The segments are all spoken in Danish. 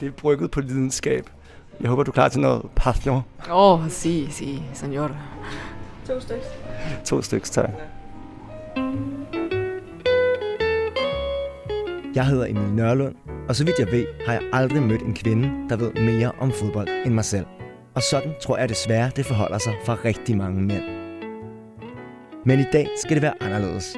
Det er brygget på lidenskab. Jeg håber, du er klar til noget passion. Åh, oh, si, si, senor. To stykker. To stykker, tak. Jeg hedder Emil Nørlund, og så vidt jeg ved, har jeg aldrig mødt en kvinde, der ved mere om fodbold end mig selv. Og sådan tror jeg desværre, det forholder sig for rigtig mange mænd. Men i dag skal det være anderledes.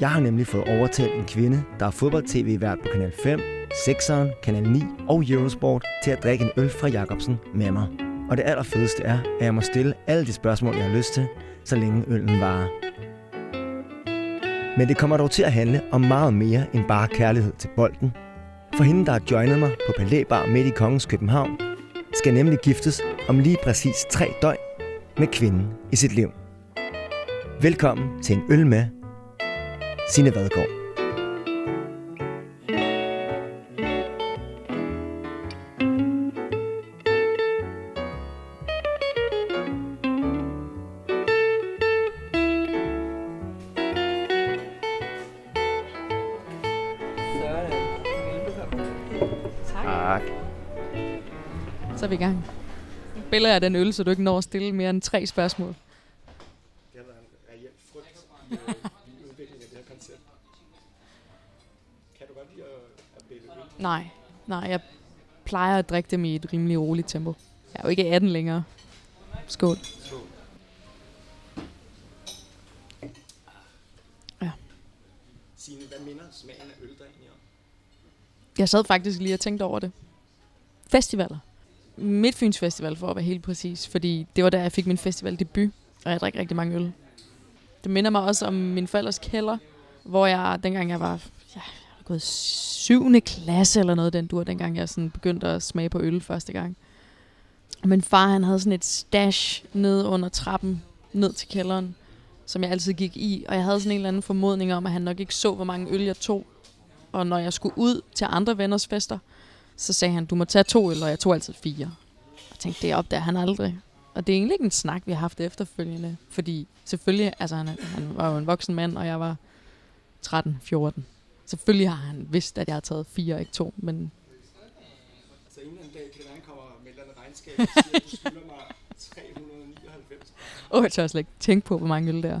Jeg har nemlig fået overtalt en kvinde, der er fodbold-tv-vært på Kanal 5, Sexeren, Kanal 9 og Eurosport til at drikke en øl fra Jacobsen med mig. Og det allerfedeste er, at jeg må stille alle de spørgsmål, jeg har lyst til, så længe øllen varer. Men det kommer dog til at handle om meget mere end bare kærlighed til bolden. For hende, der har joinet mig på Palæbar midt i Kongens København, skal nemlig giftes om lige præcis tre døgn med kvinden i sit liv. Velkommen til en øl med Signe Vadgaard. Så er vi i gang. Billeder af den øl, så du ikke når at stille mere end tre spørgsmål. Det har været en reel frygt i, i udviklingen af det her koncept. Kan du godt lide at, bælge øl? Nej, nej, jeg plejer at drikke dem i et rimelig roligt tempo. Jeg er jo ikke 18 længere. Skål. Signe, hvad minder smagen af øl dig egentlig om? Jeg sad faktisk lige og tænkte over det. Festivaler. Midtfyns Festival, for at være helt præcis. Fordi det var der, jeg fik min festival debut. Og jeg drikker rigtig mange øl. Det minder mig også om min forældres kælder. Hvor jeg, dengang jeg var, ja, jeg var gået 7. klasse eller noget, den dur, dengang jeg sådan begyndte at smage på øl første gang. Og min far, han havde sådan et stash ned under trappen, ned til kælderen, som jeg altid gik i. Og jeg havde sådan en eller anden formodning om, at han nok ikke så, hvor mange øl jeg tog. Og når jeg skulle ud til andre venners fester, så sagde han, du må tage to øl, og jeg tog altid fire. Og tænkte, det opdager han aldrig. Og det er egentlig ikke en snak, vi har haft efterfølgende. Fordi selvfølgelig, altså han, han var jo en voksen mand, og jeg var 13-14. Selvfølgelig har han vidst, at jeg har taget fire, ikke to. Men Altså en eller anden dag kan han kommer med et eller andet regnskab og siger, at du skylder mig 399. åh, jeg tør slet ikke tænke på, hvor mange øl det er.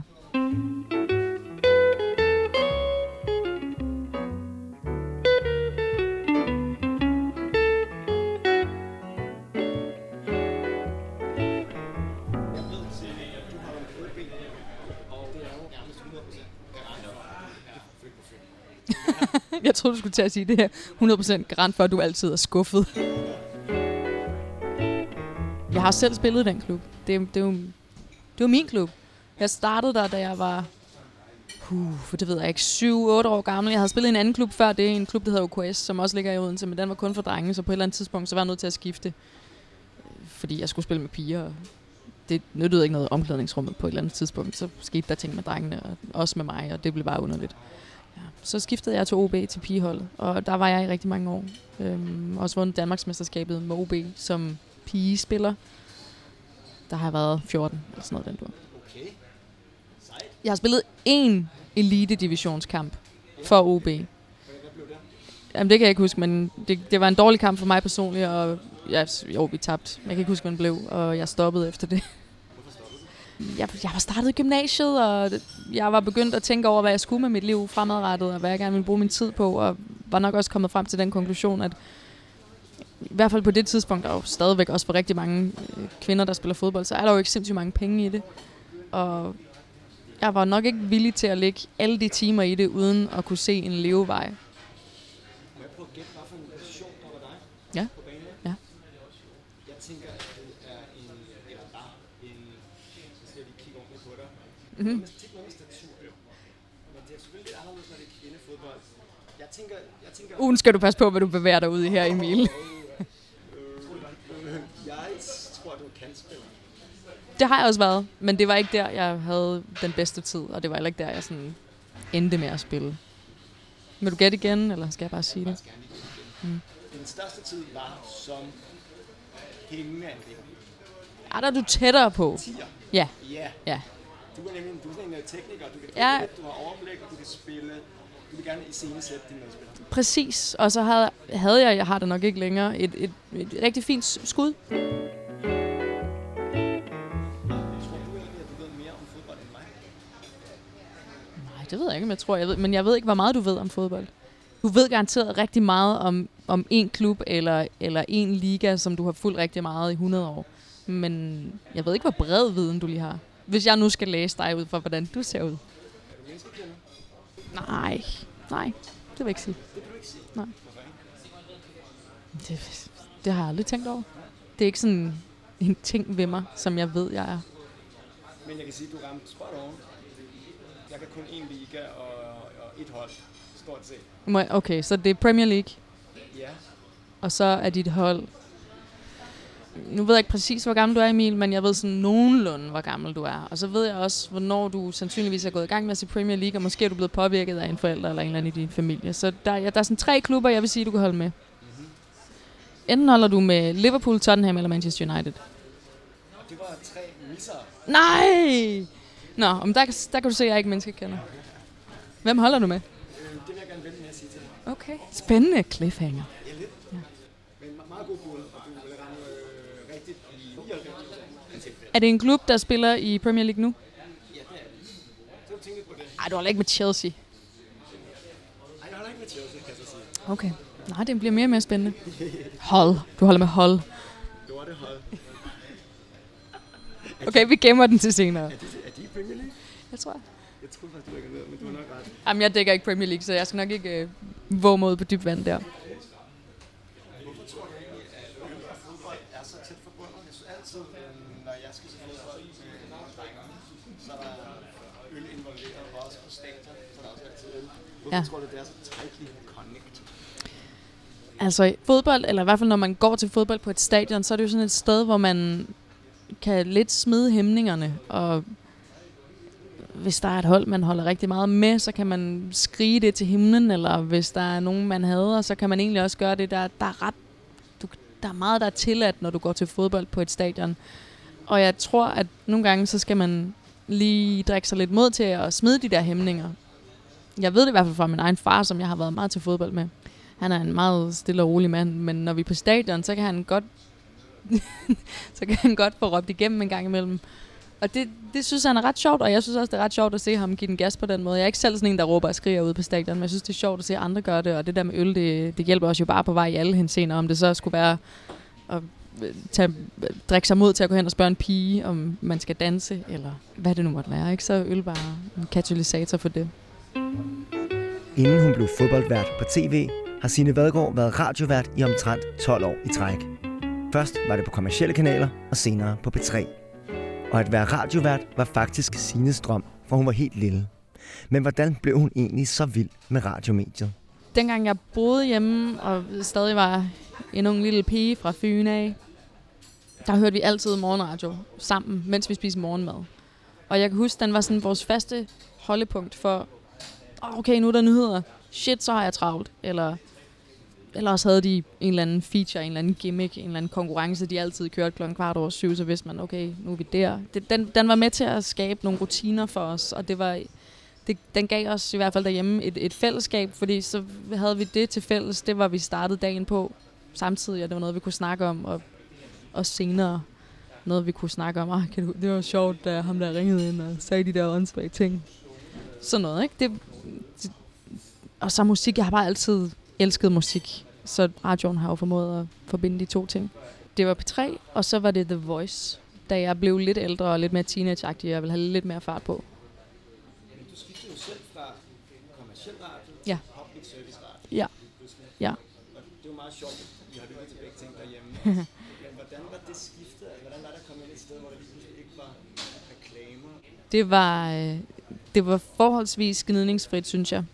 Skulle til at sige det her 100% garant for, at du altid er skuffet. Jeg har selv spillet i den klub. Det, det, er, jo, det var min klub. Jeg startede der, da jeg var uh, for det ved jeg ikke, 7-8 år gammel. Jeg havde spillet i en anden klub før det, en klub, der hedder OKS, som også ligger i Odense, men den var kun for drenge, så på et eller andet tidspunkt, så var jeg nødt til at skifte, fordi jeg skulle spille med piger. og Det nyttede ikke noget omklædningsrummet på et eller andet tidspunkt. Så skete der ting med drengene, og også med mig, og det blev bare underligt. Så skiftede jeg til OB til pigeholdet, og der var jeg i rigtig mange år. Øhm, også vundet Danmarksmesterskabet med OB som pigespiller. Der har jeg været 14 eller sådan noget den du. Okay. Jeg har spillet én elite divisionskamp for OB. Jamen det kan jeg ikke huske, men det, det var en dårlig kamp for mig personligt, og ja, jo, vi tabte. Jeg kan ikke huske, den blev, og jeg stoppede efter det. Jeg, jeg var startet i gymnasiet, og jeg var begyndt at tænke over, hvad jeg skulle med mit liv fremadrettet, og hvad jeg gerne ville bruge min tid på, og var nok også kommet frem til den konklusion, at i hvert fald på det tidspunkt, og stadigvæk også for rigtig mange øh, kvinder, der spiller fodbold, så er der jo ikke sindssygt mange penge i det. Og jeg var nok ikke villig til at lægge alle de timer i det, uden at kunne se en levevej. Mhm. Det er tit noget statur. Men det er selvfølgelig lidt anderledes, når det er kvindefodbold. Jeg tænker, jeg tænker, Ugen skal du passe på, hvad du bevæger dig ud i her, Emil. øh, jeg tror, du er kantspiller. Det har jeg også været, men det var ikke der, jeg havde den bedste tid, og det var heller ikke der, jeg sådan endte med at spille. Vil du gætte igen, eller skal jeg bare sige det? mm. Din største tid var som himmeangriber. Ja, der er du tættere på. Ja, Ja. ja. Du er nemlig du er sådan en øh, tekniker. Du kan Ja. ja. du har overblik, og du kan spille Du vil gerne iscenesætte dine medspillere. Præcis. Og så havde, havde jeg, jeg har det nok ikke længere, et, et, et rigtig fint skud. Tror du egentlig, at du ved mere om fodbold end mig? Nej, det ved jeg ikke, om jeg tror. Jeg ved, men jeg ved ikke, hvor meget du ved om fodbold. Du ved garanteret rigtig meget om, om en klub eller, eller en liga, som du har fulgt rigtig meget i 100 år. Men jeg ved ikke, hvor bred viden du lige har. Hvis jeg nu skal læse dig ud for, hvordan du ser ud. Nej, nej, det vil jeg ikke sige. Det vil du ikke sige. Nej. Det, det har jeg aldrig tænkt over. Det er ikke sådan en ting ved mig, som jeg ved, jeg er. Men jeg kan sige, at du ramte spot on. Jeg kan kun én liga og, og et hold, stort set. Okay, så det er Premier League, Ja, og så er dit hold... Nu ved jeg ikke præcis, hvor gammel du er, Emil, men jeg ved sådan nogenlunde, hvor gammel du er. Og så ved jeg også, hvornår du sandsynligvis er gået i gang med at se Premier League, og måske er du blevet påvirket af en forælder eller en eller anden i din familie. Så der, ja, der er sådan tre klubber, jeg vil sige, du kan holde med. mm-hmm. Enten holder du med Liverpool, Tottenham eller Manchester United. det var tre misser. Nej! Nå, men der, der kan du se, at jeg ikke menneskekender. Hvem holder du med? Øh, det vil jeg gerne vente med at sige til dig. Okay. Spændende cliffhanger. Ja, lidt. Ja. Men me- meget god bud, Er det en klub, der spiller i Premier League nu? Ja, det er det. Så du tænker på det. Nej, du holder ikke med Chelsea. Ej, jeg holder ikke med Chelsea, kan jeg så sige. Okay. Nej, det bliver mere og mere spændende. Hold. Du holder med hold. Det var det hold. Okay, vi gemmer den til senere. Er de, er de i Premier League? Jeg tror. Jeg troede faktisk, du ikke ved, men du har nok ret. Jamen, jeg dækker ikke Premier League, så jeg skal nok ikke øh, våge mod på dyb vand der. Hvorfor tror du egentlig, at øl og fodbold er så tæt forbundet? Jeg synes altid, øh, når jeg skal se fodbold med drengene, så er der øl involveret, og også på stadion, så er der også altid Ja. tror du, det er så tightly connect? Altså i fodbold, eller i hvert fald når man går til fodbold på et stadion, så er det jo sådan et sted, hvor man kan lidt smide hæmningerne. Og hvis der er et hold, man holder rigtig meget med, så kan man skrige det til himlen, eller hvis der er nogen, man hader, så kan man egentlig også gøre det. Der, der, er, ret, du, der er meget, der er tilladt, når du går til fodbold på et stadion. Og jeg tror, at nogle gange, så skal man lige drikke sig lidt mod til at smide de der hæmninger. Jeg ved det i hvert fald fra min egen far, som jeg har været meget til fodbold med. Han er en meget stille og rolig mand, men når vi er på stadion, så kan han godt, så kan han godt få råbt igennem en gang imellem. Og det, det synes han er ret sjovt, og jeg synes også, det er ret sjovt at se ham give den gas på den måde. Jeg er ikke selv sådan en, der råber og skriger ude på stadion, men jeg synes, det er sjovt at se andre gøre det, og det der med øl, det, det hjælper os jo bare på vej i alle henseender, om det så skulle være at øh, tage, øh, drikke sig mod til at gå hen og spørge en pige, om man skal danse, eller hvad det nu måtte være, ikke? Så er øl bare en katalysator for det. Inden hun blev fodboldvært på tv, har Signe Vadgaard været radiovært i omtrent 12 år i træk. Først var det på kommercielle kanaler, og senere på P3. Og at være radiovært var faktisk Sines drøm, for hun var helt lille. Men hvordan blev hun egentlig så vild med radiomediet? dengang jeg boede hjemme, og stadig var en ung lille pige fra Fyn af, der hørte vi altid morgenradio sammen, mens vi spiste morgenmad. Og jeg kan huske, den var sådan vores faste holdepunkt for, oh, okay, nu er der nyheder. Shit, så har jeg travlt. Eller, eller også havde de en eller anden feature, en eller anden gimmick, en eller anden konkurrence, de altid kørte klokken kvart over syv, så vidste man, okay, nu er vi der. Det, den, den var med til at skabe nogle rutiner for os, og det var det, den gav os i hvert fald derhjemme et, et fællesskab, fordi så havde vi det til fælles. Det var vi startede dagen på samtidig, og det var noget, vi kunne snakke om, og, og senere noget, vi kunne snakke om. Ah, kan du, det var sjovt, da ham der ringede ind og sagde de der åndssvage ting. Sådan noget, ikke? Det, det, og så musik. Jeg har bare altid elsket musik, så radioen har jo formået at forbinde de to ting. Det var P3, og så var det The Voice, da jeg blev lidt ældre og lidt mere teenageagtig, og jeg ville have lidt mere fart på. Men du skiftede jo selv fra kommersiel radio Ja. til public service radio. Ja. Ja. Og det jo meget sjovt, at I har lyttet til begge ting derhjemme. Men hvordan var det skiftet? Hvordan var det at komme ind et sted, hvor der ikke var reklamer? Det var, øh, det var forholdsvis gnidningsfrit, synes jeg.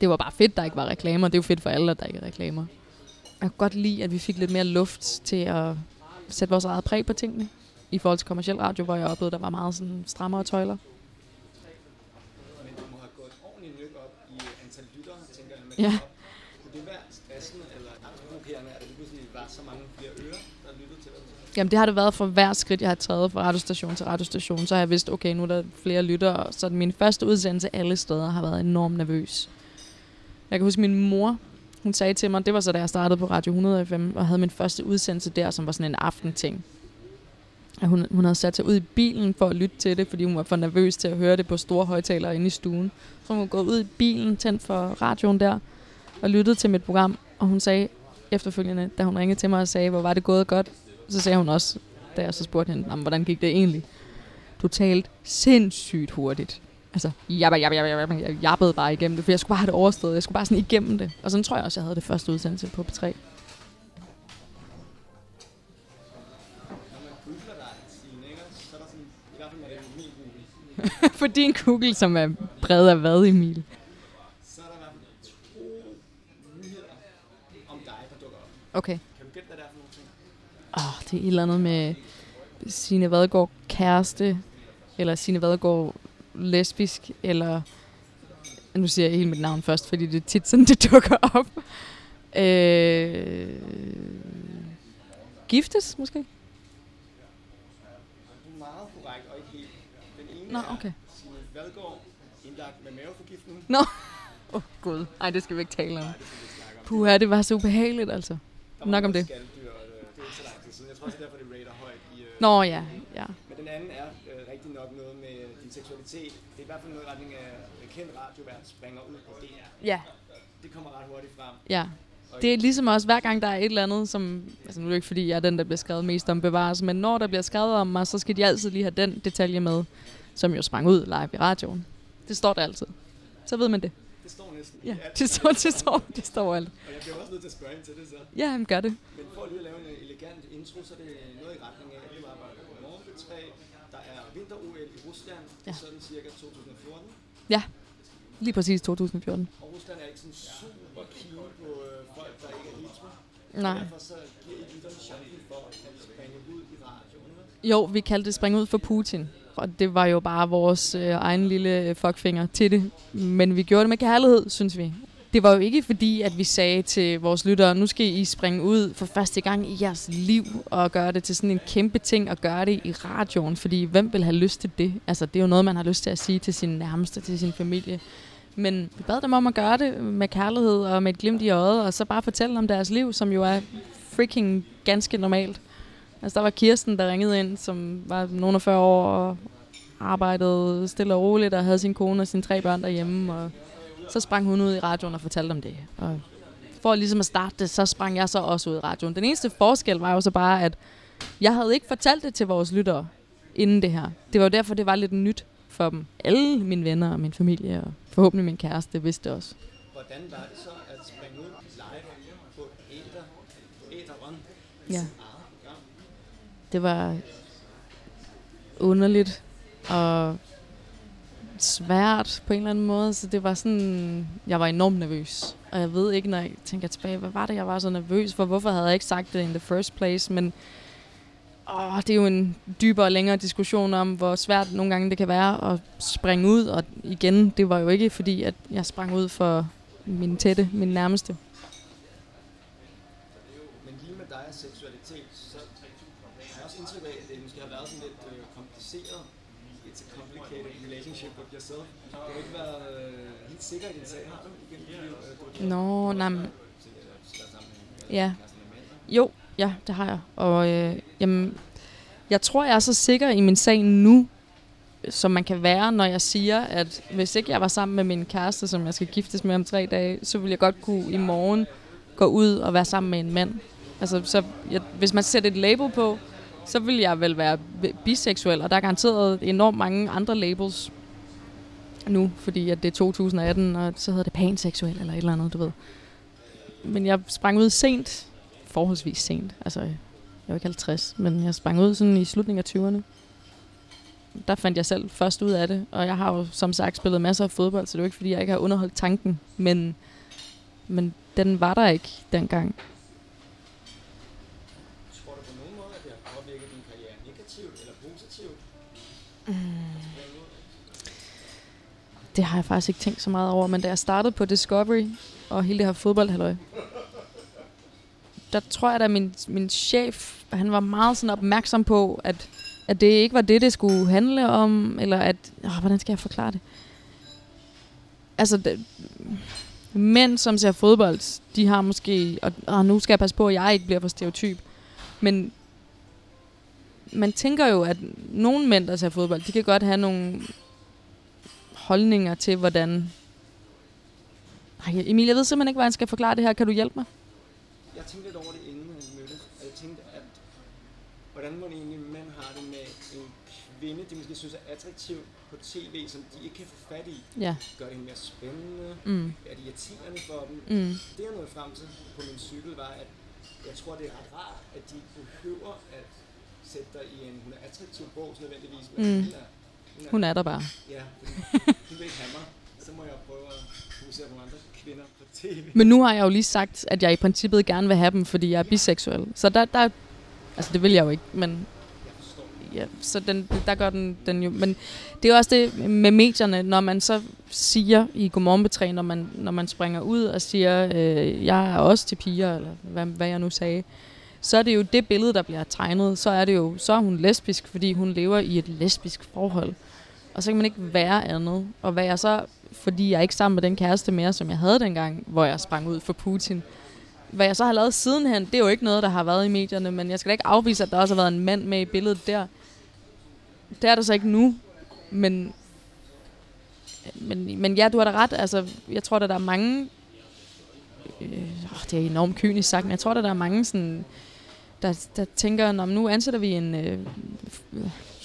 Det var bare fedt, der ikke var reklamer. Det er jo fedt for alle, at der ikke er reklamer. Jeg kunne godt lide, at vi fik lidt mere luft til at sætte vores eget præg på tingene. I forhold til kommersiel radio, hvor jeg oplevede, der var meget sådan strammere tøjler. Men du må have gået ordentligt nøk op i antal lyttere, tænker jeg, med Ja. Kunne det være stressende eller angstprovokerende, at der pludselig var så mange flere ører, der lyttede til, sagde? Jamen det har det været for hver skridt, jeg har taget fra radiostation til radiostation. Så har jeg vidst, okay, nu er der flere lyttere. Så min første udsendelse alle steder har været enormt nervøs. Jeg kan huske, min mor, hun sagde til mig, det var så da jeg startede på Radio 100 FM, og havde min første udsendelse der, som var sådan en aftenting. At hun, hun havde sat sig ud i bilen for at lytte til det, fordi hun var for nervøs til at høre det på store højtalere inde i stuen. Så hun var gået ud i bilen, tændt for radioen der, og lyttede til mit program. Og hun sagde efterfølgende, da hun ringede til mig og sagde, hvor var det gået godt, så sagde hun også, da jeg så spurgte hende, "Nå, hvordan gik det egentlig? Du talte sindssygt hurtigt. Altså, jabba, jabba, jabba, jabba. jeg jabbede bare igennem det, for jeg skulle bare have det overstået. Jeg skulle bare sådan igennem det. Og sådan tror jeg også, jeg havde det første udsendelse på P3. Så sådan, i hvert fald For din Google, som er bred af hvad, Emil? så er der i hvert fald to nyheder om dig, der dukker op. Okay. Kan du gætte, hvad det er for nogle ting? Åh, oh, det er et eller andet med Signe Vadegaard kæreste, eller Signe Vadegaard lesbisk, eller... Nu siger jeg helt mit navn først, fordi det er tit sådan, det dukker op. Øh, giftes, måske? Er meget korrekt og ikke helt. Den ene Nå, er okay. Signe Vadgaard, indlagt med maveforgiftning. Nå. Åh, oh, gud. Ej, det skal vi ikke tale om. Nej, det. Puha, var så ubehageligt, altså. Nok om det. Skalddyr, øh, det er ikke så lang tid siden. Jeg tror også, det er derfor, det rater højt i... Øh, Nå, ja. ja. Men den anden er øh, rigtig nok noget med seksualitet. Det er i hvert fald noget i retning af en kendt radiovært springer ud på DR. Ja, Det kommer ret hurtigt frem. ja. Det er ligesom også, hver gang der er et eller andet, som... Altså nu er det ikke, fordi jeg er den, der bliver skrevet mest om bevares, men når der bliver skrevet om mig, så skal de altid lige have den detalje med, som jo sprang ud live i radioen. Det står der altid. Så ved man det. Det står næsten Ja, det står, det står, det står alt. Og jeg bliver også nødt til at spørge ind til det så. Ja, jamen, gør det. Men for at lige lave en elegant intro, så er det noget i retning af, at du arbejder på Morgen 3. Er vinter-OL i Rusland, Ja. sådan cirka 2014. Ja, lige præcis 2014. Og Rusland er ikke sådan super keen på øh, folk, der ikke er hetero. Nej. Derfor så giver I lytterne chancen for at springe ud i radioen. Jo, vi kaldte det spring ud for Putin. Og det var jo bare vores øh, egen lille øh, fuckfinger til det. Men vi gjorde det med kærlighed, synes vi. Det var jo ikke fordi, at vi sagde til vores lyttere, nu skal I springe ud for første gang i jeres liv og gøre det til sådan en kæmpe ting og gøre det i radioen. Fordi hvem vil have lyst til det? Altså, det er jo noget, man har lyst til at sige til sin nærmeste, til sin familie. Men vi bad dem om at gøre det med kærlighed og med et glimt i øjet, og så bare fortælle om deres liv, som jo er freaking ganske normalt. Altså, der var Kirsten, der ringede ind, som var nogen af 40 år og arbejdede stille og roligt og havde sin kone og sine tre børn derhjemme. Og så sprang hun ud i radioen og fortalte om det. Og for ligesom at starte det, så sprang jeg så også ud i radioen. Den eneste forskel var jo så bare, at jeg havde ikke fortalt det til vores lyttere inden det her. Det var jo derfor, det var lidt nyt for dem. Alle mine venner og min familie og forhåbentlig min kæreste vidste også. Hvordan var det så at springe ud live på Æder, Æderen, Ja. Det var underligt og svært på en eller anden måde. Så det var sådan, jeg var enormt nervøs. Og jeg ved ikke, når jeg tænker tilbage, hvad var det, jeg var så nervøs for? Hvorfor havde jeg ikke sagt det in the first place? Men åh, det er jo en dybere og længere diskussion om, hvor svært nogle gange det kan være at springe ud. Og igen, det var jo ikke fordi, at jeg sprang ud for min tætte, min nærmeste. Men lige med dig og seksualitet, så har jeg også indtryk af, at det måske har været sådan lidt øh, kompliceret. It's a complicated relationship with yourself. Du har ikke været øh, helt sikker i din sag, har du? Igen, øh, Nå, nej, Ja. mænd. Jo, ja, det har jeg. Og øh, jamen, jeg tror, jeg er så sikker i min sag nu, som man kan være, når jeg siger, at hvis ikke jeg var sammen med min kæreste, som jeg skal giftes med om tre dage, så ville jeg godt kunne i morgen gå ud og være sammen med en mand. Altså, så jeg, hvis man sætter et label på, så vil jeg vel være biseksuel, og der er garanteret enormt mange andre labels nu, fordi at det er 2018, og så hedder det panseksuel eller et eller andet, du ved. Men jeg sprang ud sent, forholdsvis sent. Altså, jeg var ikke 50, men jeg sprang ud sådan i slutningen af 20'erne. Der fandt jeg selv først ud af det, og jeg har jo som sagt spillet masser af fodbold, så det er jo ikke fordi, jeg ikke har underholdt tanken, men, men den var der ikke dengang. Det har jeg faktisk ikke tænkt så meget over, men da jeg startede på Discovery, og hele det her fodboldhalløj, der tror jeg, at min, min chef, han var meget sådan opmærksom på, at, at det ikke var det, det skulle handle om, eller at, åh, hvordan skal jeg forklare det? Altså, det, mænd, som ser fodbold, de har måske, og, og nu skal jeg passe på, at jeg ikke bliver for stereotyp, men man tænker jo, at nogle mænd, der ser fodbold, de kan godt have nogle holdninger til, hvordan... Ej, Emil, jeg ved simpelthen ikke, hvordan jeg skal forklare det her. Kan du hjælpe mig? Jeg tænkte lidt over det, inden vi mødtes. Og jeg tænkte, at hvordan må det egentlig mænd har det med en kvinde, de måske synes er attraktiv på tv, som de ikke kan få fat i. Ja. Gør det mere spændende? Mm. Er det irriterende for dem? Mm. Det jeg nåede frem til på min cykel var, at jeg tror, det er ret rart, at de behøver at sætte dig i en, hun er attraktiv bås nødvendigvis. Men Mm. er, hun, er, er der bare. Ja, hun vil ikke have mig. Så må jeg prøve at fokusere på andre kvinder på tv. Men nu har jeg jo lige sagt, at jeg i princippet gerne vil have dem, fordi jeg er biseksuel. Så der, der altså det vil jeg jo ikke, men ja, så den, der gør den, den jo. Men det er også det med medierne, når man så siger i Godmorgen Betræ, når man, når man springer ud og siger, øh, jeg er også til piger, eller hvad, hvad jeg nu sagde, så er det jo det billede, der bliver tegnet. Så er det jo, så er hun lesbisk, fordi hun lever i et lesbisk forhold. Og så kan man ikke være andet. Og hvad jeg så, fordi jeg er ikke sammen med den kæreste mere, som jeg havde dengang, hvor jeg sprang ud for Putin. Hvad jeg så har lavet sidenhen, det er jo ikke noget, der har været i medierne, men jeg skal da ikke afvise, at der også har været en mand med i billedet der. Det er der så ikke nu, men, men, men ja, du har da ret. Altså, jeg tror, at der er mange... Øh, det er enormt kynisk sagt, men jeg tror, at der er mange, sådan, der, der tænker, Nå, nu ansætter vi en... Øh,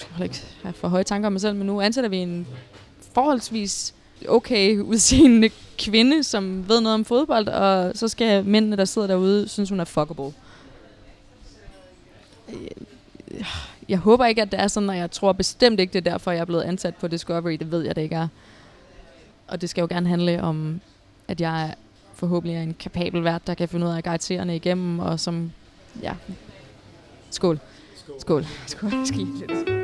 skal ikke have for høje tanker om mig selv, men nu ansætter vi en forholdsvis okay udseende kvinde, som ved noget om fodbold, og så skal mændene, der sidder derude, synes, hun er fuckable. Jeg, Jeg håber ikke, at det er sådan, og jeg tror bestemt ikke, det er derfor, jeg er blevet ansat på Discovery. Det ved jeg, det ikke er. Og det skal jo gerne handle om, at jeg forhåbentlig er en kapabel vært, der kan finde ud af at guide seerne igennem, og som, ja, skål. Skål. Skål. Skål. Skål.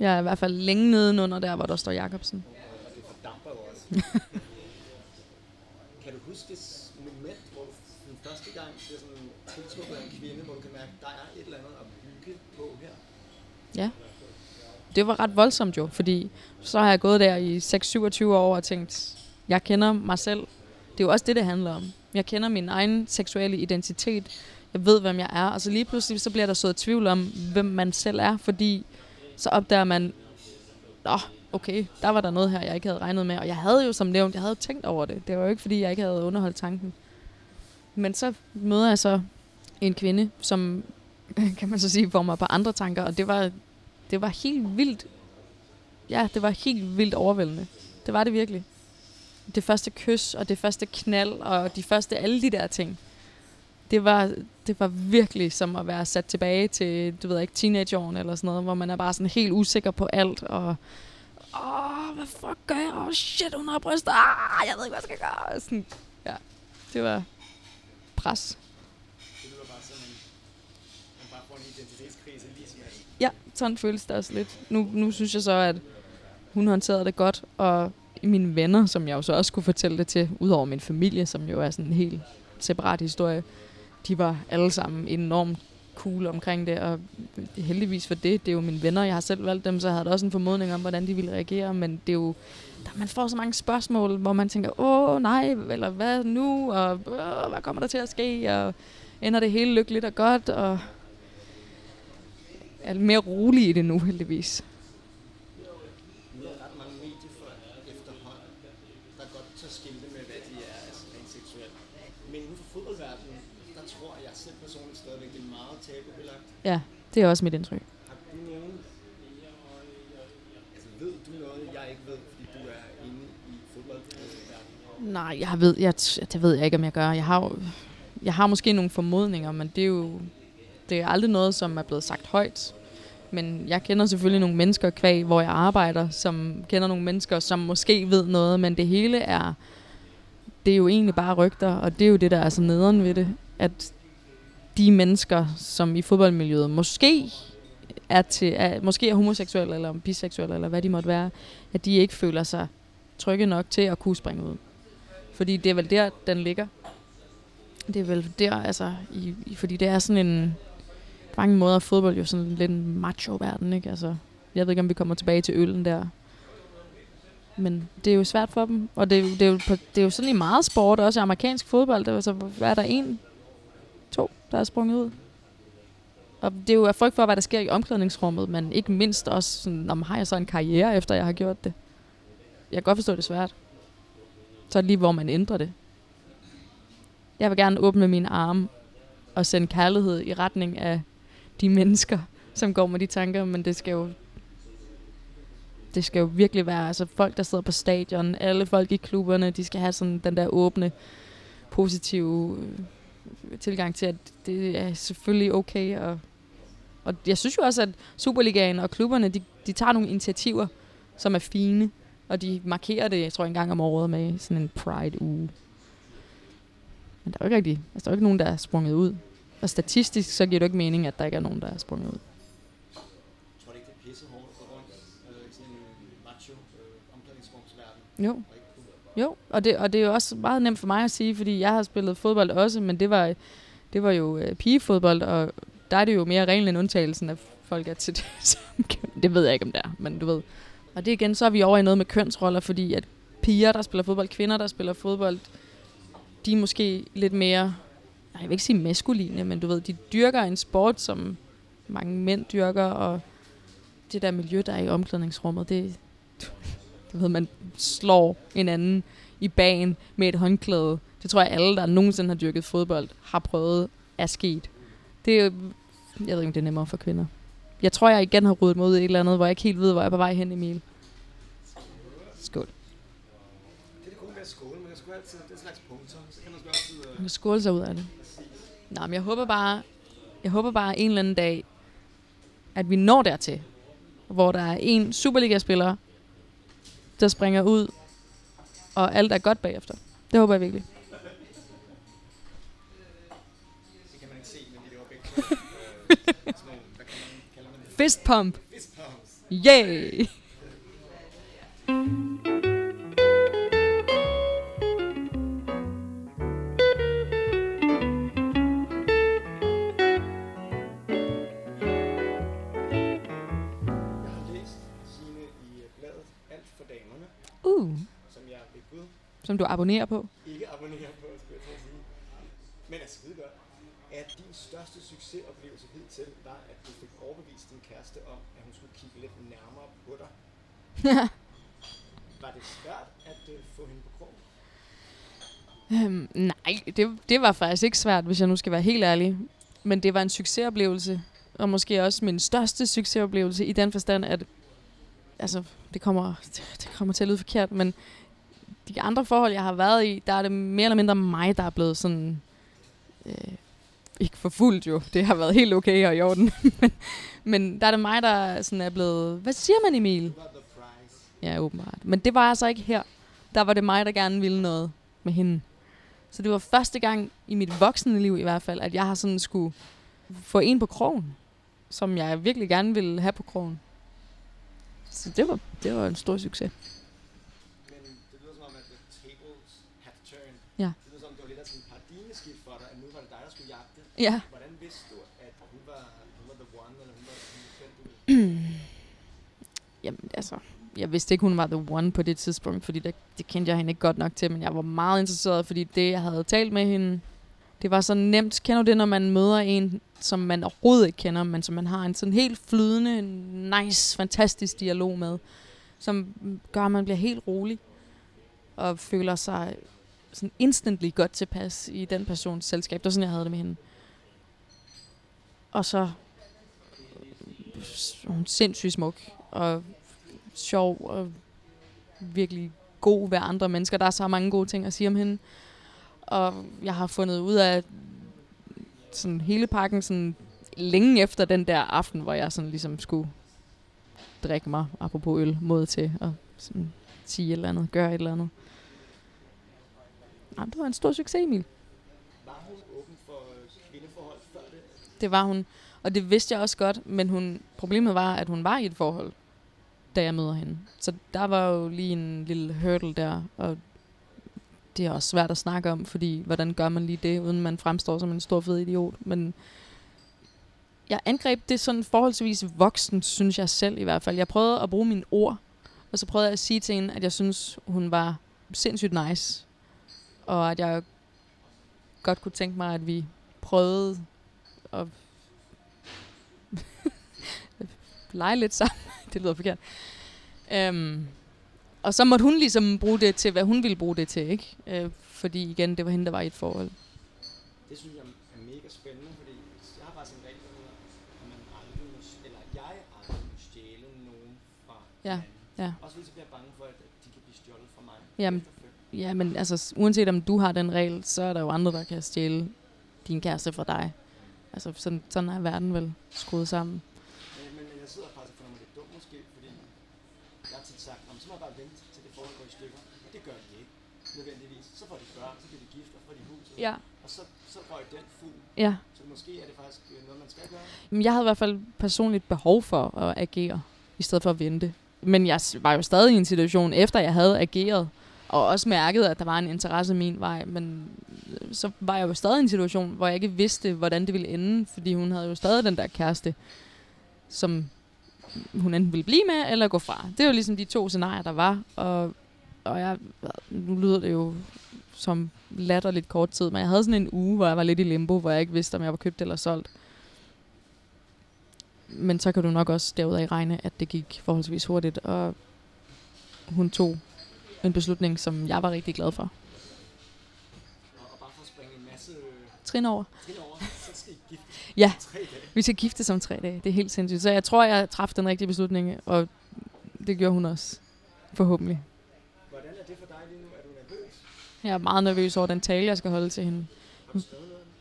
Jeg er i hvert fald længe nedenunder der, hvor der står Jacobsen. det fordamper jo også. kan du huske det moment, hvor den første gang bliver sådan tiltrukket af en kvinde, hvor du kan mærke, der er et eller andet at bygge på her? Ja. Det var ret voldsomt jo, fordi så har jeg gået der i 6-27 år og tænkt, jeg kender mig selv. Det er jo også det, det handler om. Jeg kender min egen seksuelle identitet. Jeg ved, hvem jeg er. Og så lige pludselig, så bliver der så tvivl om, hvem man selv er, fordi så opdager man, Nå, okay, der var der noget her, jeg ikke havde regnet med. Og jeg havde jo som nævnt, jeg havde jo tænkt over det. Det var jo ikke, fordi jeg ikke havde underholdt tanken. Men så møder jeg så en kvinde, som, kan man så sige, får mig på andre tanker. Og det var, det var helt vildt. Ja, det var helt vildt overvældende. Det var det virkelig. Det første kys, og det første knald, og de første alle de der ting. Det var, det var virkelig som at være sat tilbage til, du ved ikke, teenageårene eller sådan noget, hvor man er bare sådan helt usikker på alt, og åh, hvad fuck gør jeg? Åh, oh, shit, hun har bryster. Ah, jeg ved ikke, hvad jeg skal gøre. Sådan, ja, det var pres. Det lyder bare som en, man bare får en identitetskrise lige som. Ja, sådan føles det også lidt. Nu, nu synes jeg så, at hun håndterede det godt, og mine venner, som jeg jo så også kunne fortælle det til, udover min familie, som jo er sådan en helt separat historie, de var alle sammen enormt cool omkring det, og heldigvis for det, det er jo mine venner, jeg har selv valgt dem, så jeg havde også en formodning om, hvordan de ville reagere, men det er jo, der, man får så mange spørgsmål, hvor man tænker, åh nej, eller hvad nu, og åh, hvad kommer der til at ske, og ender det hele lykkeligt og godt, og er mere rolig i det nu, heldigvis. Nu er der ret mange mediefolk efterhånden, der godt tør skilte med, hvad de er altså rent seksuelt. Men inden for fodboldverdenen, der tror jeg selv personligt stadigvæk, det er meget tabubelagt. Ja, det er også mit indtryk. Nej, jeg ved, jeg, det ved jeg ikke, om jeg gør. Jeg har, jo- jeg har måske nogle formodninger, men det er jo det er aldrig noget, som er blevet sagt højt. Men jeg kender selvfølgelig nogle mennesker kvæg, hvor jeg arbejder, som kender nogle mennesker, som måske ved noget, men det hele er, det er jo egentlig bare rygter, og det er jo det, der er så nederen ved det, at de mennesker, som i fodboldmiljøet måske er, til, er, måske er homoseksuelle eller biseksuelle, eller hvad de måtte være, at de ikke føler sig trygge nok til at kunne springe ud. Fordi det er vel der, den ligger. Det er vel der, altså, i, i, fordi det er sådan en, på mange måder fodbold jo sådan lidt en macho-verden, ikke? Altså, jeg ved ikke, om vi kommer tilbage til øllen der. Men det er jo svært for dem. Og det, det, er jo, det er jo sådan i meget sport, også i amerikansk fodbold. Altså, hvad er der en, to, der er sprunget ud? Og det er jo af frygt for, hvad der sker i omklædningsrummet, men ikke mindst også, sådan, om har jeg så en karriere, efter jeg har gjort det. Jeg kan godt forstå, det er svært. Så er det lige, hvor man ændrer det. Jeg vil gerne åbne mine arme og sende kærlighed i retning af de mennesker, som går med de tanker, men det skal jo det skal jo virkelig være, altså folk, der sidder på stadion, alle folk i klubberne, de skal have sådan den der åbne, positive øh, tilgang til, at det er selvfølgelig okay. Og, og jeg synes jo også, at Superligaen og klubberne, de, de tager nogle initiativer, som er fine, og de markerer det, jeg tror, en gang om året med sådan en Pride-uge. Men der er jo ikke rigtig, altså, der er jo ikke nogen, der er sprunget ud. Og statistisk, så giver det ikke mening, at der ikke er nogen, der er sprunget ud. Jo. Jo, og det, og det er jo også meget nemt for mig at sige, fordi jeg har spillet fodbold også, men det var, det var jo øh, pigefodbold, og der er det jo mere reglen end undtagelsen, at folk er til det køn. Det ved jeg ikke, om det er, men du ved. Og det igen, så er vi over i noget med kønsroller, fordi at piger, der spiller fodbold, kvinder, der spiller fodbold, de er måske lidt mere, nej, jeg vil ikke sige maskuline, men du ved, de dyrker en sport, som mange mænd dyrker, og det der miljø, der er i omklædningsrummet, det, du ved, man slår hinanden i bagen med et håndklæde. Det tror jeg alle, der nogensinde har dyrket fodbold, har prøvet er sket. Det er jeg ved ikke, om det er nemmere for kvinder. Jeg tror, jeg igen har rodet mig ud i et eller andet, hvor jeg ikke helt ved, hvor jeg er på vej hen, Emil. Skål. Det er det gode ved at skåle, man kan sgu altid, det er en slags punkter, så kan man altid... Øh, Man kan skåle sig ud af det. Nå, men jeg håber bare, jeg håber bare en eller anden dag, at vi når dertil, hvor der er en Superliga-spiller, der springer ud, og alt er godt bagefter. Det håber jeg virkelig. det kan man ikke se, men de laver begge? Fist pump. Fist. Yay! Jeg som du abonnerer på. ikke abonnerer på, skulle jeg sige. Men er skide godt, at din største succesoplevelse hidtil var, at du fik overbevist din kæreste om, at hun skulle kigge lidt nærmere på dig. Var det svært at øh, få hende på krogen? Øhm, nej, det, det var faktisk ikke svært, hvis jeg nu skal være helt ærlig. Men det var en succesoplevelse, og måske også min største succesoplevelse i den forstand, at altså, det kommer, det kommer til at lyde forkert, men de andre forhold, jeg har været i, der er det mere eller mindre mig, der er blevet sådan... Øh, ikke forfulgt jo, det har været helt okay og i orden. men, men der er det mig, der sådan er blevet... Hvad siger man, Emil? Ja, åbenbart. Men det var altså ikke her. Der var det mig, der gerne ville noget med hende. Så det var første gang i mit voksne liv i hvert fald, at jeg har sådan skulle få en på krogen, som jeg virkelig gerne ville have på krogen. Så det var, det var en stor succes. Men det lyder som om, at the tables have turned. Ja. Det lyder som om, det var lidt af sådan en paradigmeskift for dig, at nu var det dig, der skulle jagte. Ja. Hvordan vidste du, at hun var, hun var the one, eller hun var du Jamen altså, jeg vidste ikke, hun var the one på det tidspunkt, fordi det, det kendte jeg hende ikke godt nok til, men jeg var meget interesseret, fordi det, jeg havde talt med hende, det var så nemt. Kender du det, når man møder en, som man overhovedet ikke kender, men som man har en sådan helt flydende, nice, fantastisk dialog med, som gør, at man bliver helt rolig og føler sig sådan instantly godt tilpas i den persons selskab. Det var sådan, jeg havde det med hende. Og så øh, hun er sindssygt smuk og sjov og virkelig god ved andre mennesker. Der er så mange gode ting at sige om hende. Og jeg har fundet ud af sådan hele pakken sådan længe efter den der aften, hvor jeg sådan ligesom skulle drikke mig, apropos øl, mod til at sådan sige et eller andet, gøre et eller andet. Jamen, det var en stor succes, Emil. Var hun åben for øh, kvindeforhold før det det var hun. Og det vidste jeg også godt, men hun, problemet var, at hun var i et forhold, da jeg møder hende. Så der var jo lige en lille hurdle der, og det er også svært at snakke om, fordi hvordan gør man lige det, uden man fremstår som en stor fed idiot. Men jeg angreb det sådan forholdsvis voksen, synes jeg selv i hvert fald. Jeg prøvede at bruge mine ord, og så prøvede jeg at sige til hende, at jeg synes, hun var sindssygt nice. Og at jeg godt kunne tænke mig, at vi prøvede at lege lidt sammen. det lyder forkert. Um, og så måtte hun ligesom bruge det til, hvad hun ville bruge det til, ikke? Uh, fordi igen, det var hende, der var i et forhold. Det synes jeg er mega spændende, fordi jeg har faktisk en regel, at man aldrig må, eller jeg aldrig må stjæle nogen fra Ja, ja. Også fordi så bliver jeg bange for, at de kan blive stjålet fra mig. Jamen. Ja, men altså, uanset om du har den regel, så er der jo andre, der kan stjæle din kæreste fra dig. Altså, sådan, sådan er verden vel skruet sammen. Men, men, men jeg sidder faktisk og føler mig lidt dum måske, fordi jeg har tit sagt, "Nå, men så må jeg bare vente til det forhold går i stykker. Og det gør de ikke nødvendigvis. Så får de børn, så bliver de gift og får de hus. Ja. Og så, så røg den fugl. Ja. Så måske er det faktisk øh, noget, man skal gøre. Men jeg havde i hvert fald personligt behov for at agere, i stedet for at vente. Men jeg var jo stadig i en situation, efter jeg havde ageret, og også mærket, at der var en interesse min vej, men øh, så var jeg jo stadig i en situation, hvor jeg ikke vidste, hvordan det ville ende, fordi hun havde jo stadig den der kæreste, som hun enten ville blive med, eller gå fra. Det var ligesom de to scenarier, der var, og, og jeg, nu lyder det jo som latterligt kort tid, men jeg havde sådan en uge, hvor jeg var lidt i limbo, hvor jeg ikke vidste, om jeg var købt eller solgt. Men så kan du nok også derudaf regne, at det gik forholdsvis hurtigt, og hun tog en beslutning, som jeg var rigtig glad for. Trin over. trin over, så skal I gifte Ja. Vi skal gifte som tre dage. Det er helt sindssygt. Så jeg tror, jeg træffede den rigtige beslutning, og det gjorde hun også. Forhåbentlig. Hvordan er det for dig lige nu? Er du nervøs? Jeg er meget nervøs over den tale, jeg skal holde til hende.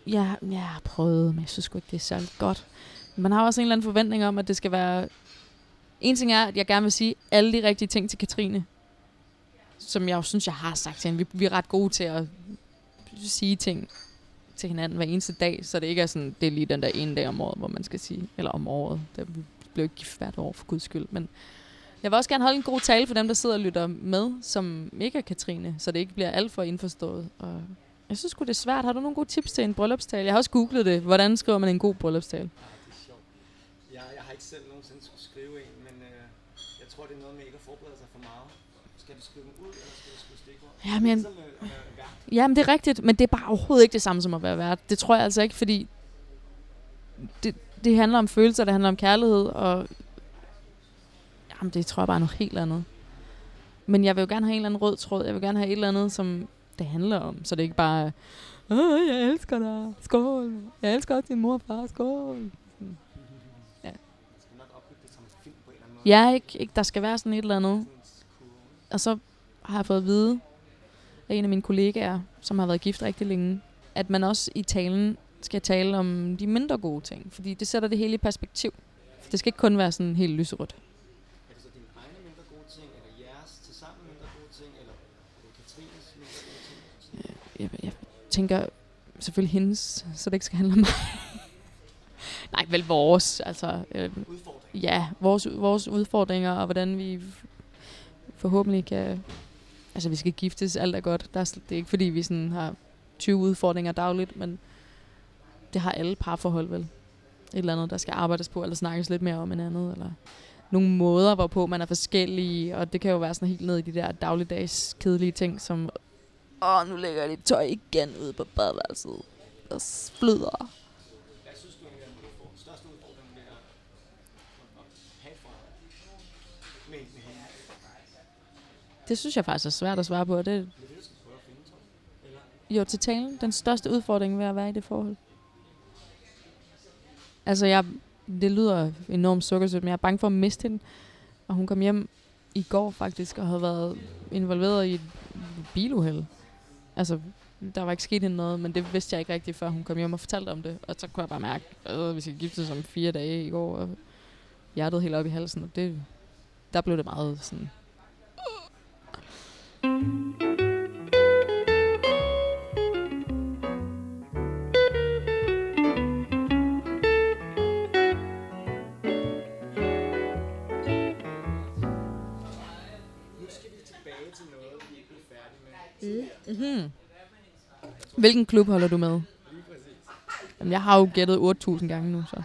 Ja, jeg har prøvet, men jeg synes ikke, det er særlig godt. Man har også en eller anden forventning om, at det skal være... En ting er, at jeg gerne vil sige alle de rigtige ting til Katrine. Som jeg jo synes, jeg har sagt til hende. Vi, vi er ret gode til at sige ting til hinanden hver eneste dag, så det ikke er sådan, det er lige den der ene dag om året, hvor man skal sige, eller om året. Der bliver ikke gift hvert år, for guds skyld. Men jeg vil også gerne holde en god tale for dem, der sidder og lytter med, som ikke er Katrine, så det ikke bliver alt for indforstået. Og jeg synes det er svært. Har du nogle gode tips til en bryllupstale? Jeg har også googlet det. Hvordan skriver man en god bryllupstale? Sjovt. Jeg, jeg har ikke selv nogensinde skulle skrive en, men øh, jeg tror, det er noget med ikke at forberede sig for meget. Skal du skrive dem ud, eller skal du skrive stikord? Ja, men- Ligesom øh. Jamen, det er rigtigt, men det er bare overhovedet ikke det samme som at være vært. Det tror jeg altså ikke, fordi det, det handler om følelser, det handler om kærlighed, og jamen, det tror jeg bare er noget helt andet. Men jeg vil jo gerne have en eller anden rød tråd. Jeg vil gerne have et eller andet, som det handler om. Så det er ikke bare, Åh, jeg elsker dig, skål. Jeg elsker også din mor og far, skål. Jeg skal nok på en eller anden måde. Ja, ikke, ikke, der skal være sådan et eller andet. Og så har jeg fået at vide af en af mine kollegaer, som har været gift rigtig længe, at man også i talen skal tale om de mindre gode ting. Fordi det sætter det hele i perspektiv. Det skal ikke kun være sådan helt lyserødt. Er det så dine egne mindre gode ting, eller jeres tilsammen mindre gode ting, eller er Katrines mindre gode ting? Jeg, jeg tænker selvfølgelig hendes, så det ikke skal handle om mig. Nej, vel vores. Altså, øh, ja, vores, vores udfordringer, og hvordan vi forhåbentlig kan... Altså, vi skal giftes, alt er godt. Der er, det er ikke, fordi vi sådan har 20 udfordringer dagligt, men det har alle parforhold vel. Et eller andet, der skal arbejdes på, eller snakkes lidt mere om en andet, eller nogle måder, hvorpå man er forskellige, og det kan jo være sådan helt ned i de der dagligdags kedelige ting, som åh, nu lægger jeg lidt tøj igen ude på badeværelset, og flyder. Det synes jeg faktisk er svært at svare på, det, Eller? Jo, til talen. Den største udfordring ved at være i det forhold. Altså, jeg, det lyder enormt sukkersødt, men jeg er bange for at miste hende. Og hun kom hjem i går faktisk, og havde været involveret i et biluheld. Altså, der var ikke sket hende noget, men det vidste jeg ikke rigtigt, før hun kom hjem og fortalte om det. Og så kunne jeg bare mærke, at vi skal os om fire dage i går, og hjertet helt op i halsen. Og det, der blev det meget sådan... Mm-hmm. Hvilken klub holder du med? Jamen, jeg har jo gættet 8.000 gange nu, så.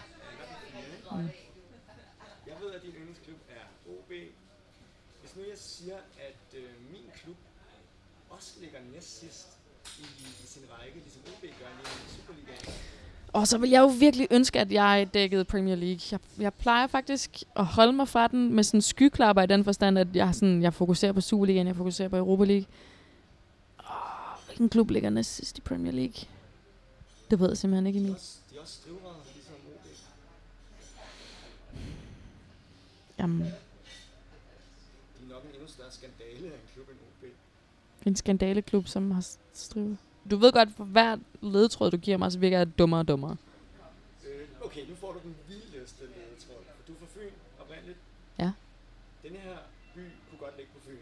Og så vil jeg jo virkelig ønske, at jeg dækkede Premier League. Jeg, jeg plejer faktisk at holde mig fra den med sådan skyklapper i den forstand, at jeg, sådan, jeg fokuserer på Superligaen, jeg fokuserer på Europa League. Oh, hvilken klub ligger næst sidst i Premier League? Det ved jeg simpelthen ikke, Emil. de er også skrivrede, ligesom. Jamen, De er nok en endnu større skandale af en klub end OB. en skandaleklub, som har strivet. Du ved godt, for hver ledtråd, du giver mig, så virker jeg dummere og dummere. Øh, okay, nu får du den vildeste ledetråd. For du er fra Fyn oprindeligt. Ja. Den her by kunne godt ligge på Fyn.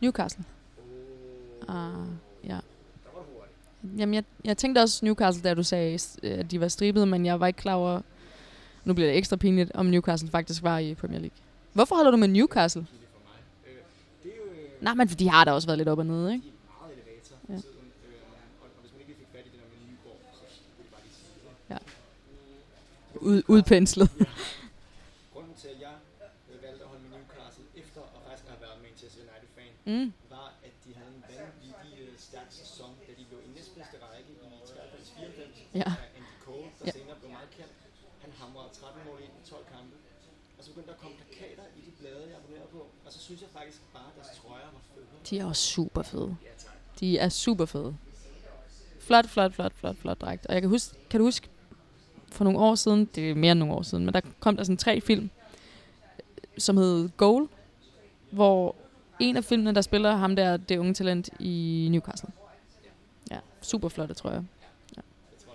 Newcastle. Oh, Ah, ja. Jamen, jeg, jeg tænkte også Newcastle, da du sagde, at de var stribede, men jeg var ikke klar over, nu bliver det ekstra pinligt, om Newcastle faktisk var i Premier League. Hvorfor holder du med Newcastle? For. Øh, Nej, men de har da også været lidt op og nede, ikke? De er meget elevator Ja. ja. tiden. Øh, og, og hvis man ikke lige fik fat i det der med Nyborg, så kunne de bare lige sige det. Ud, udpenslet. Grunden til, at jeg øh, valgte at holde med Newcastle efter at faktisk have været Manchester United-fan, Mm. var, at de havde en vanvittig øh, stærk sæson, da de lå i næstbedste række i 93-94 Ja. af Andy Cole, der Ja. ja. senere blev meget kendt. Han hamrede 13 mål ind i 12 kampe. Og så begyndte der at komme plakater i de blade, jeg abonnerede på. Og så synes jeg faktisk bare, at deres trøjer var fede. De er også super fede. Ja, tak. De er super fede. Flot, flot, flot, flot, flot dragt. Og jeg kan huske, kan du huske, for nogle år siden, det er mere end nogle år siden, men der kom der sådan tre film, som hed Goal, hvor en af filmene, der spiller ham der, det unge talent i Newcastle. Ja, super flotte, tror jeg. Ja. det,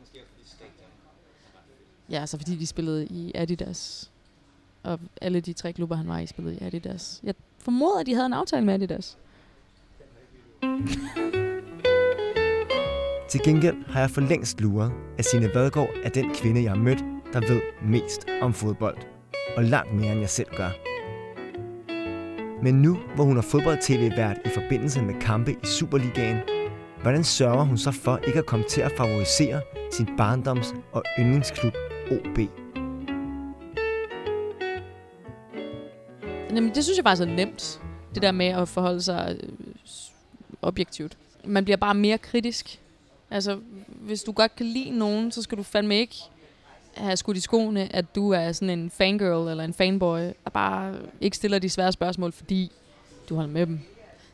også fordi. Ja, så fordi de spillede i Adidas. Og alle de tre klubber, han var i, spillede i Adidas. Jeg formoder, at de havde en aftale med Adidas. Til gengæld har jeg for længst luret, at Signe Vadgaard er den kvinde, jeg har mødt, der ved mest om fodbold. Og langt mere, end jeg selv gør. Men nu, hvor hun er fodbold-tv-vært i forbindelse med kampe i Superligaen, hvordan sørger hun så for ikke at komme til at favorisere sin barndoms- og yndlingsklub OB? Jamen, det synes jeg faktisk er nemt. Det der med at forholde sig øh, objektivt. Man bliver bare mere kritisk. Altså, hvis du godt kan lide nogen, så skal du fandme ikke have skudt i skoene, at du er sådan en fangirl eller en fanboy, og bare ikke stiller de svære spørgsmål, fordi du holder med dem.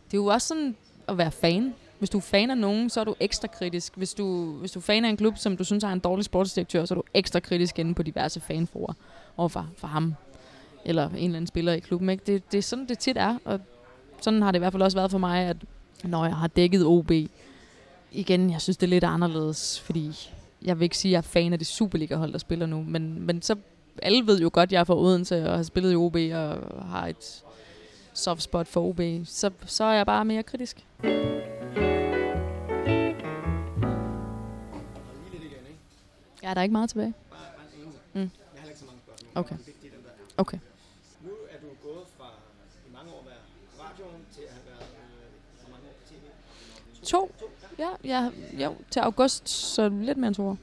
Det er jo også sådan at være fan. Hvis du er fan af nogen, så er du ekstra kritisk. Hvis du, hvis du er fan af en klub, som du synes har en dårlig sportsdirektør, så er du ekstra kritisk inde på diverse fanforer overfor for ham eller en eller anden spiller i klubben. Ikke? Det, det er sådan, det tit er, og sådan har det i hvert fald også været for mig, at når jeg har dækket OB, igen, jeg synes, det er lidt anderledes, fordi jeg vil ikke sige, at jeg er fan af det Superliga-hold, der spiller nu, men, men så alle ved jo godt, at jeg er fra Odense og har spillet i OB og har et soft spot for OB, så, så er jeg bare mere kritisk. Igen, ikke? Ja, der er ikke meget tilbage. Mm. Jeg har så mange spørgsmål. Okay. Okay. Nu er du gået fra i mange år at være radioen til at have været To. Ja, ja, jo, til august, så lidt mere end to år. Er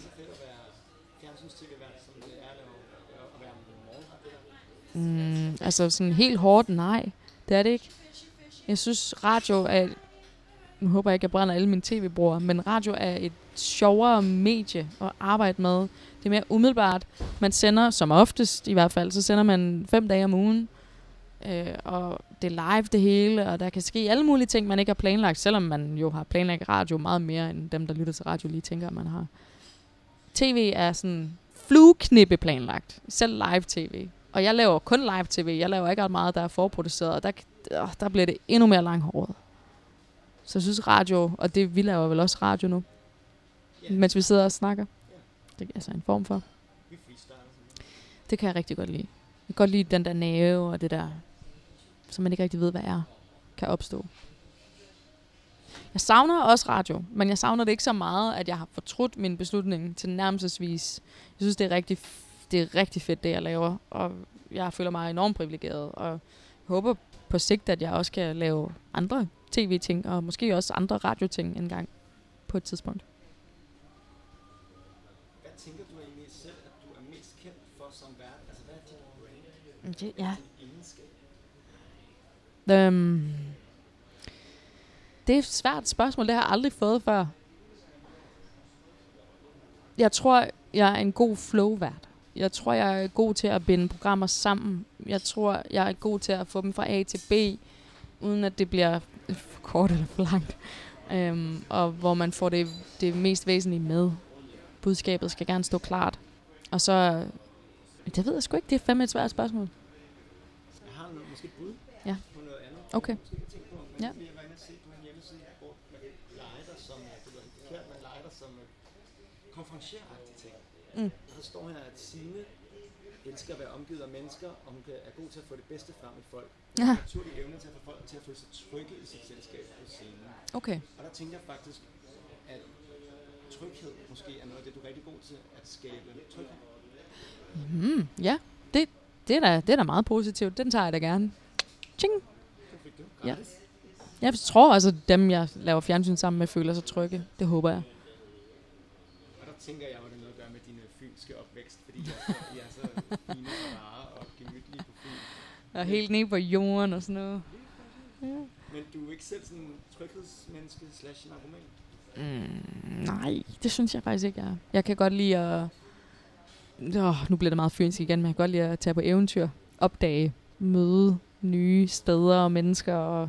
så fedt at være som det er at. Mm, altså sådan helt hårdt, nej. Det er det ikke. Jeg synes, radio er... Nu håber jeg ikke, jeg brænder alle mine tv-brugere, men radio er et sjovere medie at arbejde med. Det er mere umiddelbart. Man sender, som oftest i hvert fald, så sender man fem dage om ugen. Øh, og det er live det hele, og der kan ske alle mulige ting, man ikke har planlagt, selvom man jo har planlagt radio meget mere, end dem, der lytter til radio, lige tænker, at man har. TV er sådan flueknippe planlagt, selv live-tv. Og jeg laver kun live-tv, jeg laver ikke ret meget, der er forproduceret, og der, øh, der bliver det endnu mere langhåret. Så jeg synes radio, og det vi laver vel også radio nu, Ja. mens vi sidder og snakker. Det er altså en form for. Det kan jeg rigtig godt lide. Jeg kan godt lide den der næve og det der, som man ikke rigtig ved, hvad er, kan opstå. Jeg savner også radio, men jeg savner det ikke så meget, at jeg har fortrudt min beslutning til nærmelsesvis. Jeg synes, det er rigtig, det er rigtig fedt, det jeg laver, og jeg føler mig enormt privilegeret, og jeg håber på sigt, at jeg også kan lave andre tv-ting, og måske også andre radioting en gang på et tidspunkt. Hvad tænker du egentlig selv, at du er mest kendt for som vært? Altså, hvad er dit brand? Ja. Øhm, det er et svært spørgsmål, det har jeg aldrig fået før. Jeg tror, jeg er en god flowvært. Jeg tror, jeg er god til at binde programmer sammen. Jeg tror, jeg er god til at få dem fra A til B, uden at det bliver for kort eller for langt. Øhm, og hvor man får det, det mest væsentlige med. Budskabet skal gerne stå klart. Og så, det ved jeg sgu ikke, det er fandme et svært spørgsmål. Jeg har noget, måske et bud Ja. på noget andet. Okay. Ja. øh, konferencieragtige ting. Mm. Og så står her, at Signe elsker at være omgivet af mennesker, og hun er god til at få det bedste frem i folk. Hun har en naturlig evne til at få folk til at føle sig trygge i sit selskab på scenen. Okay. Og der tænker jeg faktisk, at tryghed måske er noget af det, du er rigtig god til at skabe tryghed. Mm, ja, det, det, er da, det er da meget positivt. Den tager jeg da gerne. Ching. Ja. Jeg tror også, at dem, jeg laver fjernsyn sammen med, føler sig trygge. Det håber jeg. Og der tænker jeg, at det noget at gøre med din øh, fynske opvækst, fordi jeg så, I er så fine og rare og gemytlige på Fyn. Og helt nede på jorden og sådan noget. Ja. Men du er ikke selv sådan en tryghedsmenneske slash narkoman? Mm, nej, det synes jeg faktisk ikke, jeg er. Jeg kan godt lide at... Oh, nu bliver det meget fynsk igen, men jeg kan godt lide at tage på eventyr. Opdage, møde nye steder og mennesker. Og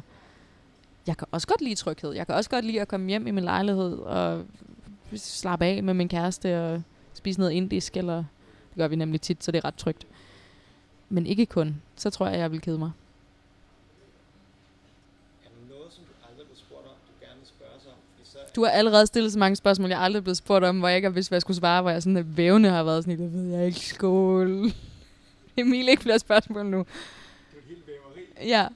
jeg kan også godt lide tryghed. Jeg kan også godt lide at komme hjem i min lejlighed og slappe af med min kæreste og spise noget indisk. Eller, det gør vi nemlig tit, så det er ret trygt. Men ikke kun. Så tror jeg, jeg vil kede mig. Er du aldrig blevet spurgt om, du gerne vil spørge sig om? Fordi så Du har allerede stillet så mange spørgsmål, jeg aldrig er blevet spurgt om, hvor jeg ikke har vidst, hvad jeg skulle svare, hvor jeg sådan lidt vævende har været sådan, det ved jeg ikke, skål. Emil, ikke flere spørgsmål nu. det er et helt væveri. Ja,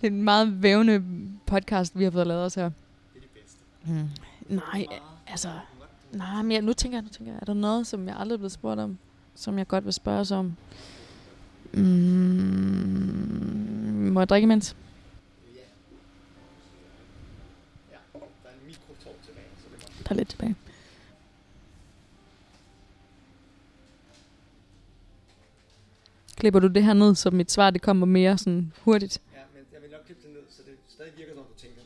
det er en meget vævende podcast, vi har fået lavet os her. Det er det bedste. Hmm. Nej, altså, nej, men jeg, nu tænker jeg, nu tænker jeg, er der noget, som jeg aldrig er blevet spurgt om, som jeg godt vil spørge os om? Mm, må jeg drikke imens? Ja. Ja, der er en tilbage, så det var Der er lidt tilbage. Klipper du det her ned, så mit svar det kommer mere sådan hurtigt? Ja, men jeg vil nok klippe det ned, så det stadig virker, som du tænker.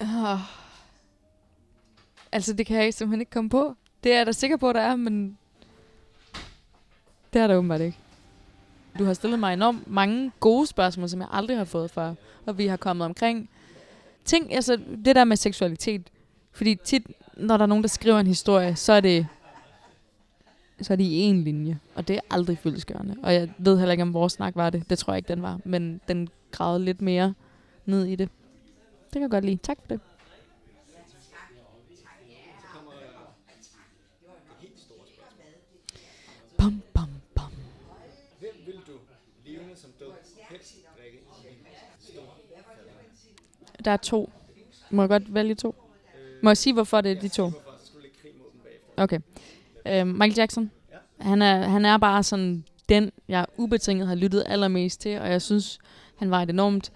Men. Uh, altså, det kan jeg simpelthen ikke komme på. Det er jeg da sikker på, der er, men det er der åbenbart ikke. Du har stillet mig enormt mange gode spørgsmål, som jeg aldrig har fået før. Og vi har kommet omkring ting, altså det der med seksualitet. Fordi tit, når der er nogen, der skriver en historie, så er det så er det i en linje. Og det er aldrig fyldesgørende. Og jeg ved heller ikke, om vores snak var det. Det tror jeg ikke, den var. Men den gravede lidt mere ned i det. Det kan jeg godt lide. Tak for det. Bam, bam, bam. Hvem vil du, levende som død, helst drikke? Der er to. Må jeg godt vælge to? Må jeg sige, hvorfor det er de to? Okay. Øh, Michael Jackson. Ja. Han er, han er bare sådan den, jeg ubetinget har lyttet allermest til, og jeg synes, han var et enormt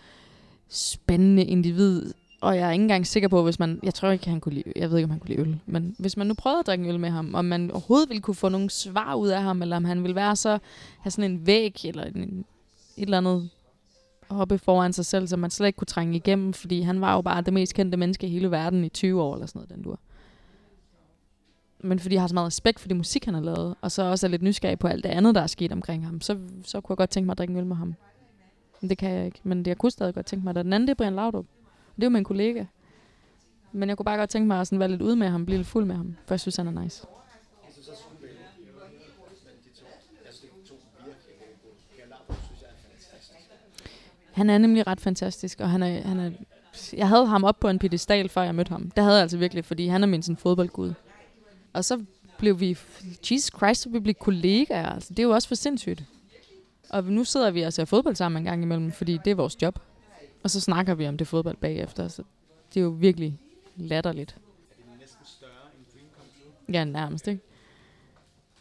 spændende individ. Og jeg er ikke engang sikker på, hvis man... Jeg tror ikke, han kunne lide... Jeg ved ikke, om han kunne lide øl. Men hvis man nu prøvede at drikke en øl med ham, om man overhovedet ville kunne få nogle svar ud af ham, eller om han ville være så... Have sådan en væg, eller en, et eller andet hoppe foran sig selv, som man slet ikke kunne trænge igennem, fordi han var jo bare det mest kendte menneske i hele verden i 20 år, eller sådan noget, den dur. Men fordi jeg har så meget respekt for det musik, han har lavet, og så også er lidt nysgerrig på alt det andet, der er sket omkring ham, så, så kunne jeg godt tænke mig at drikke en øl med ham. Men det kan jeg ikke. Men det, jeg kunne stadig godt tænke mig, at den anden, det er Brian Laudrup. Det er jo min kollega. Men jeg kunne bare godt tænke mig at sådan være lidt ude med ham, blive lidt fuld med ham, for jeg synes, han er nice. Han er nemlig ret fantastisk, og han er, han er jeg havde ham op på en pedestal, før jeg mødte ham. Det havde jeg altså virkelig, fordi han er min sådan fodboldgud. Og så blev vi, Jesus Christ, så vi blev kollegaer. Altså, det er jo også for sindssygt. Og nu sidder vi altså og ser fodbold sammen en gang imellem, fordi det er vores job. Og så snakker vi om det fodbold bagefter, så det er jo virkelig latterligt. Er det næsten større end Dream Come True? Ja, nærmest, ikke?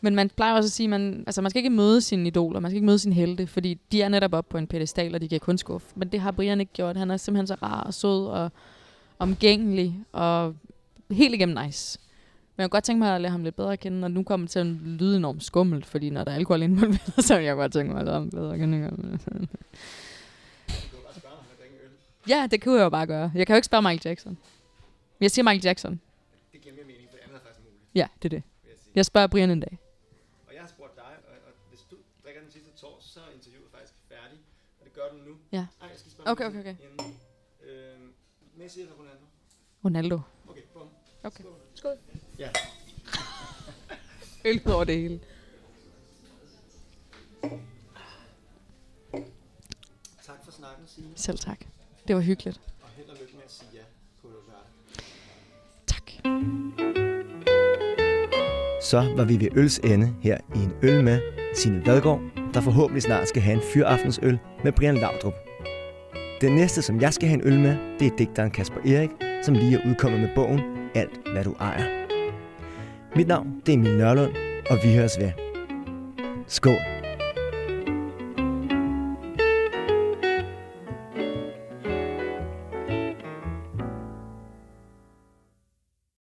Men man plejer også at sige, at man, altså man skal ikke møde sine idoler, man skal ikke møde sine helte, fordi de er netop oppe på en pedestal, og de kan kun skuffe. Men det har Brian ikke gjort. Han er simpelthen så rar og sød og omgængelig og helt igennem nice. Men jeg kunne godt tænke mig at lære ham lidt bedre at kende, og nu kommer det til at lyde enormt skummelt, fordi når der er alkohol involveret, så vil jeg godt tænke mig at lære ham bedre at kende. Ja, det kunne jeg jo bare gøre. Jeg kan jo ikke spørge Michael Jackson. Men jeg siger Michael Jackson. Det giver mere mening, for det andet er faktisk muligt, Ja, det er det. jeg. Jeg spørger Brian en dag. Og jeg har spurgt dig, og, og hvis du drikker den sidste tår, så er interviewet faktisk færdig. Og det gør du nu. Ja. Nej, jeg skal spørge Okay, okay, okay. Inden, øh, Messi eller Ronaldo? Ronaldo. Okay, bum. Okay. Skål. Skål. Ja. Øl over det hele. Tak for snakken, Signe. Selv tak. Det var hyggeligt. Og held og lykke med at sige ja på lørdag. Tak. Så var vi ved øls ende her i en øl med Signe Vadgaard, der forhåbentlig snart skal have en fyraftensøl med Brian Laudrup. Den næste, som jeg skal have en øl med, det er digteren Kasper Erik, som lige er udkommet med bogen Alt, hvad du ejer. Mit navn, det er Emil Nørlund, og vi høres ved. Skål!